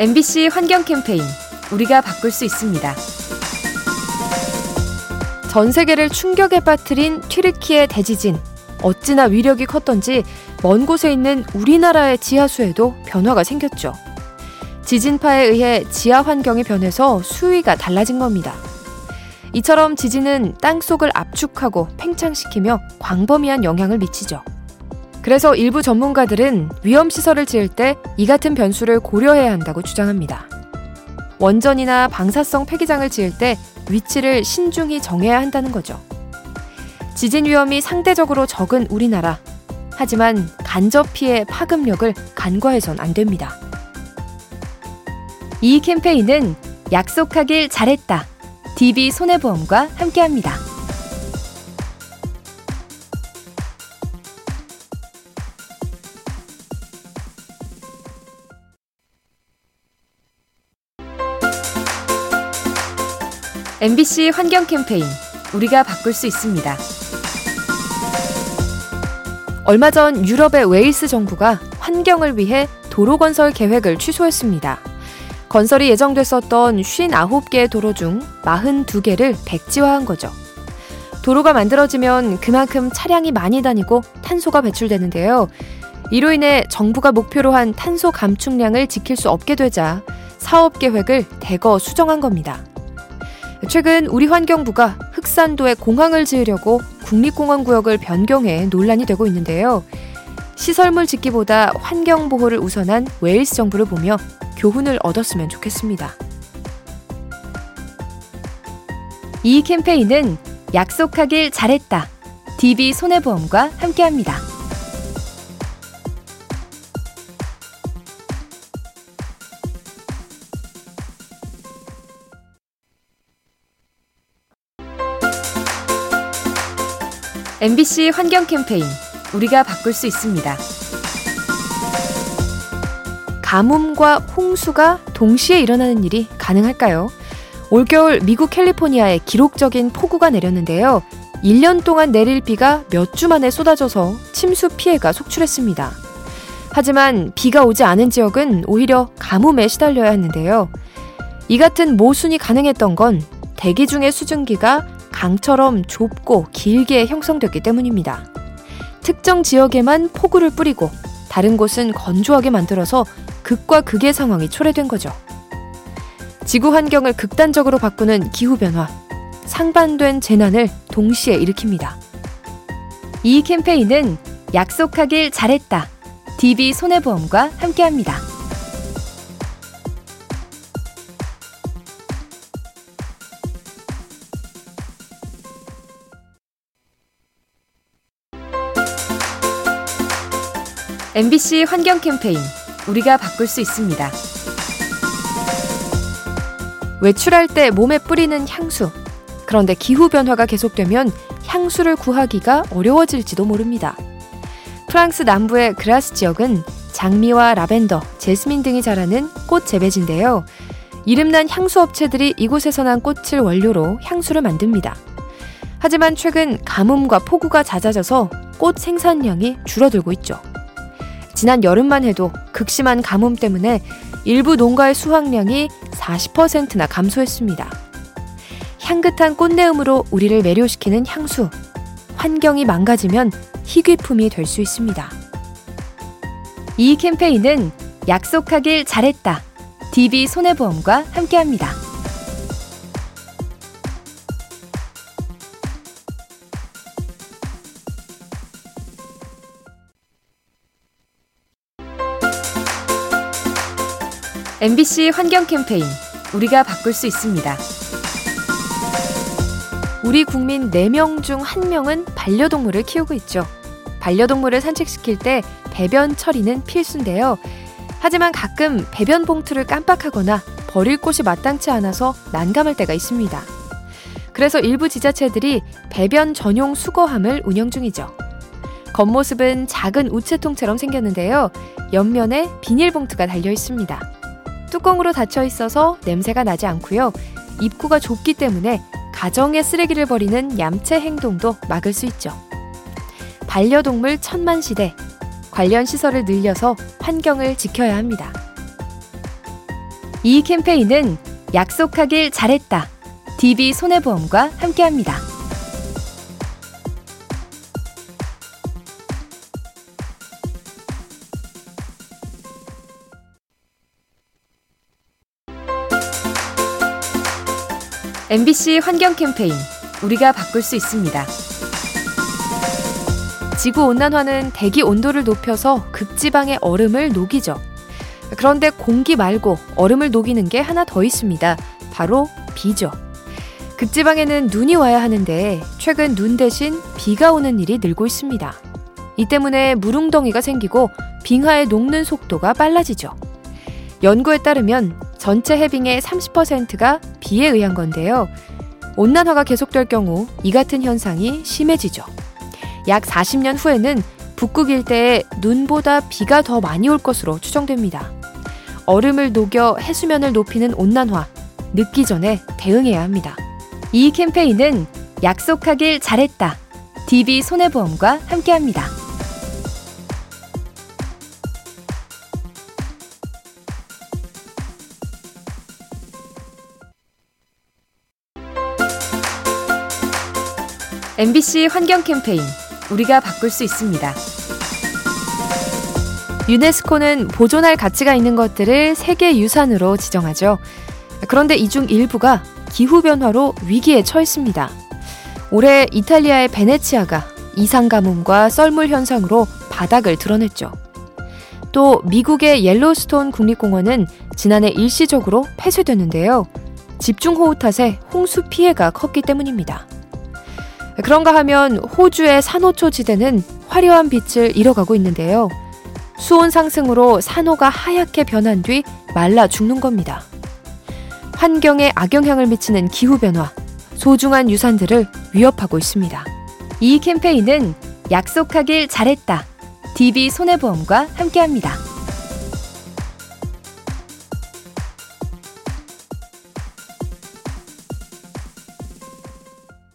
MBC 환경 캠페인 우리가 바꿀 수 있습니다. 전 세계를 충격에 빠뜨린 튀르키의 대지진. 어찌나 위력이 컸던지 먼 곳에 있는 우리나라의 지하수에도 변화가 생겼죠. 지진파에 의해 지하 환경이 변해서 수위가 달라진 겁니다. 이처럼 지진은 땅 속을 압축하고 팽창시키며 광범위한 영향을 미치죠. 그래서 일부 전문가들은 위험시설을 지을 때 이 같은 변수를 고려해야 한다고 주장합니다. 원전이나 방사성 폐기장을 지을 때 위치를 신중히 정해야 한다는 거죠. 지진 위험이 상대적으로 적은 우리나라. 하지만 간접 피해 파급력을 간과해선 안 됩니다. 이 캠페인은 약속하길 잘했다. DB 손해보험과 함께합니다. MBC 환경 캠페인 우리가 바꿀 수 있습니다. 얼마 전 유럽의 웨일스 정부가 환경을 위해 도로 건설 계획을 취소했습니다. 건설이 예정됐었던 59개의 도로 중 42개를 백지화한 거죠. 도로가 만들어지면 그만큼 차량이 많이 다니고 탄소가 배출되는데요. 이로 인해 정부가 목표로 한 탄소 감축량을 지킬 수 없게 되자 사업 계획을 대거 수정한 겁니다. 최근 우리 환경부가 흑산도에 공항을 지으려고 국립공원 구역을 변경해 논란이 되고 있는데요. 시설물 짓기보다 환경 보호를 우선한 웨일스 정부를 보며 교훈을 얻었으면 좋겠습니다. 이 캠페인은 약속하길 잘했다. DB 손해보험과 함께합니다. MBC 환경 캠페인 우리가 바꿀 수 있습니다. 가뭄과 홍수가 동시에 일어나는 일이 가능할까요? 올겨울 미국 캘리포니아에 기록적인 폭우가 내렸는데요. 1년 동안 내릴 비가 몇 주 만에 쏟아져서 침수 피해가 속출했습니다. 하지만 비가 오지 않은 지역은 오히려 가뭄에 시달려야 했는데요. 이 같은 모순이 가능했던 건 대기 중의 수증기가 강처럼 좁고 길게 형성됐기 때문입니다. 특정 지역에만 폭우를 뿌리고 다른 곳은 건조하게 만들어서 극과 극의 상황이 초래된 거죠. 지구 환경을 극단적으로 바꾸는 기후변화, 상반된 재난을 동시에 일으킵니다. 이 캠페인은 약속하길 잘했다. DB 손해보험과 함께합니다. MBC 환경 캠페인 우리가 바꿀 수 있습니다. 외출할 때 몸에 뿌리는 향수. 그런데 기후 변화가 계속되면 향수를 구하기가 어려워질지도 모릅니다. 프랑스 남부의 그라스 지역은 장미와 라벤더, 제스민 등이 자라는 꽃 재배지인데요. 이름난 향수 업체들이 이곳에서 난 꽃을 원료로 향수를 만듭니다. 하지만 최근 가뭄과 폭우가 잦아져서 꽃 생산량이 줄어들고 있죠. 지난 여름만 해도 극심한 가뭄 때문에 일부 농가의 수확량이 40%나 감소했습니다. 향긋한 꽃내음으로 우리를 매료시키는 향수. 환경이 망가지면 희귀품이 될 수 있습니다. 이 캠페인은 약속하길 잘했다. DB 손해보험과 함께합니다. MBC 환경 캠페인 우리가 바꿀 수 있습니다. 우리 국민 4명 중 1명은 반려동물을 키우고 있죠. 반려동물을 산책시킬 때 배변 처리는 필수인데요. 하지만 가끔 배변 봉투를 깜빡하거나 버릴 곳이 마땅치 않아서 난감할 때가 있습니다. 그래서 일부 지자체들이 배변 전용 수거함을 운영 중이죠. 겉모습은 작은 우체통처럼 생겼는데요. 옆면에 비닐봉투가 달려 있습니다. 뚜껑으로 닫혀 있어서 냄새가 나지 않고요. 입구가 좁기 때문에 가정의 쓰레기를 버리는 얌체 행동도 막을 수 있죠. 반려동물 천만 시대 관련 시설을 늘려서 환경을 지켜야 합니다. 이 캠페인은 약속하길 잘했다. DB 손해보험과 함께합니다. MBC 환경 캠페인 우리가 바꿀 수 있습니다. 지구 온난화는 대기 온도를 높여서 극지방의 얼음을 녹이죠. 그런데 공기 말고 얼음을 녹이는 게 하나 더 있습니다. 바로 비죠. 극지방에는 눈이 와야 하는데 최근 눈 대신 비가 오는 일이 늘고 있습니다. 이 때문에 물웅덩이가 생기고 빙하의 녹는 속도가 빨라지죠. 연구에 따르면 전체 해빙의 30%가 비에 의한 건데요. 온난화가 계속될 경우 이 같은 현상이 심해지죠. 약 40년 후에는 북극 일대에 눈보다 비가 더 많이 올 것으로 추정됩니다. 얼음을 녹여 해수면을 높이는 온난화, 늦기 전에 대응해야 합니다. 이 캠페인은 약속하길 잘했다. DB 손해보험과 함께합니다. MBC 환경 캠페인 우리가 바꿀 수 있습니다. 유네스코는 보존할 가치가 있는 것들을 세계 유산으로 지정하죠. 그런데 이 중 일부가 기후 변화로 위기에 처했습니다. 올해 이탈리아의 베네치아가 이상 가뭄과 썰물 현상으로 바닥을 드러냈죠. 또 미국의 옐로스톤 국립공원은 지난해 일시적으로 폐쇄됐는데요. 집중호우 탓에 홍수 피해가 컸기 때문입니다. 그런가 하면 호주의 산호초 지대는 화려한 빛을 잃어가고 있는데요. 수온 상승으로 산호가 하얗게 변한 뒤 말라 죽는 겁니다. 환경에 악영향을 미치는 기후변화, 소중한 유산들을 위협하고 있습니다. 이 캠페인은 약속하길 잘했다. DB 손해보험과 함께합니다.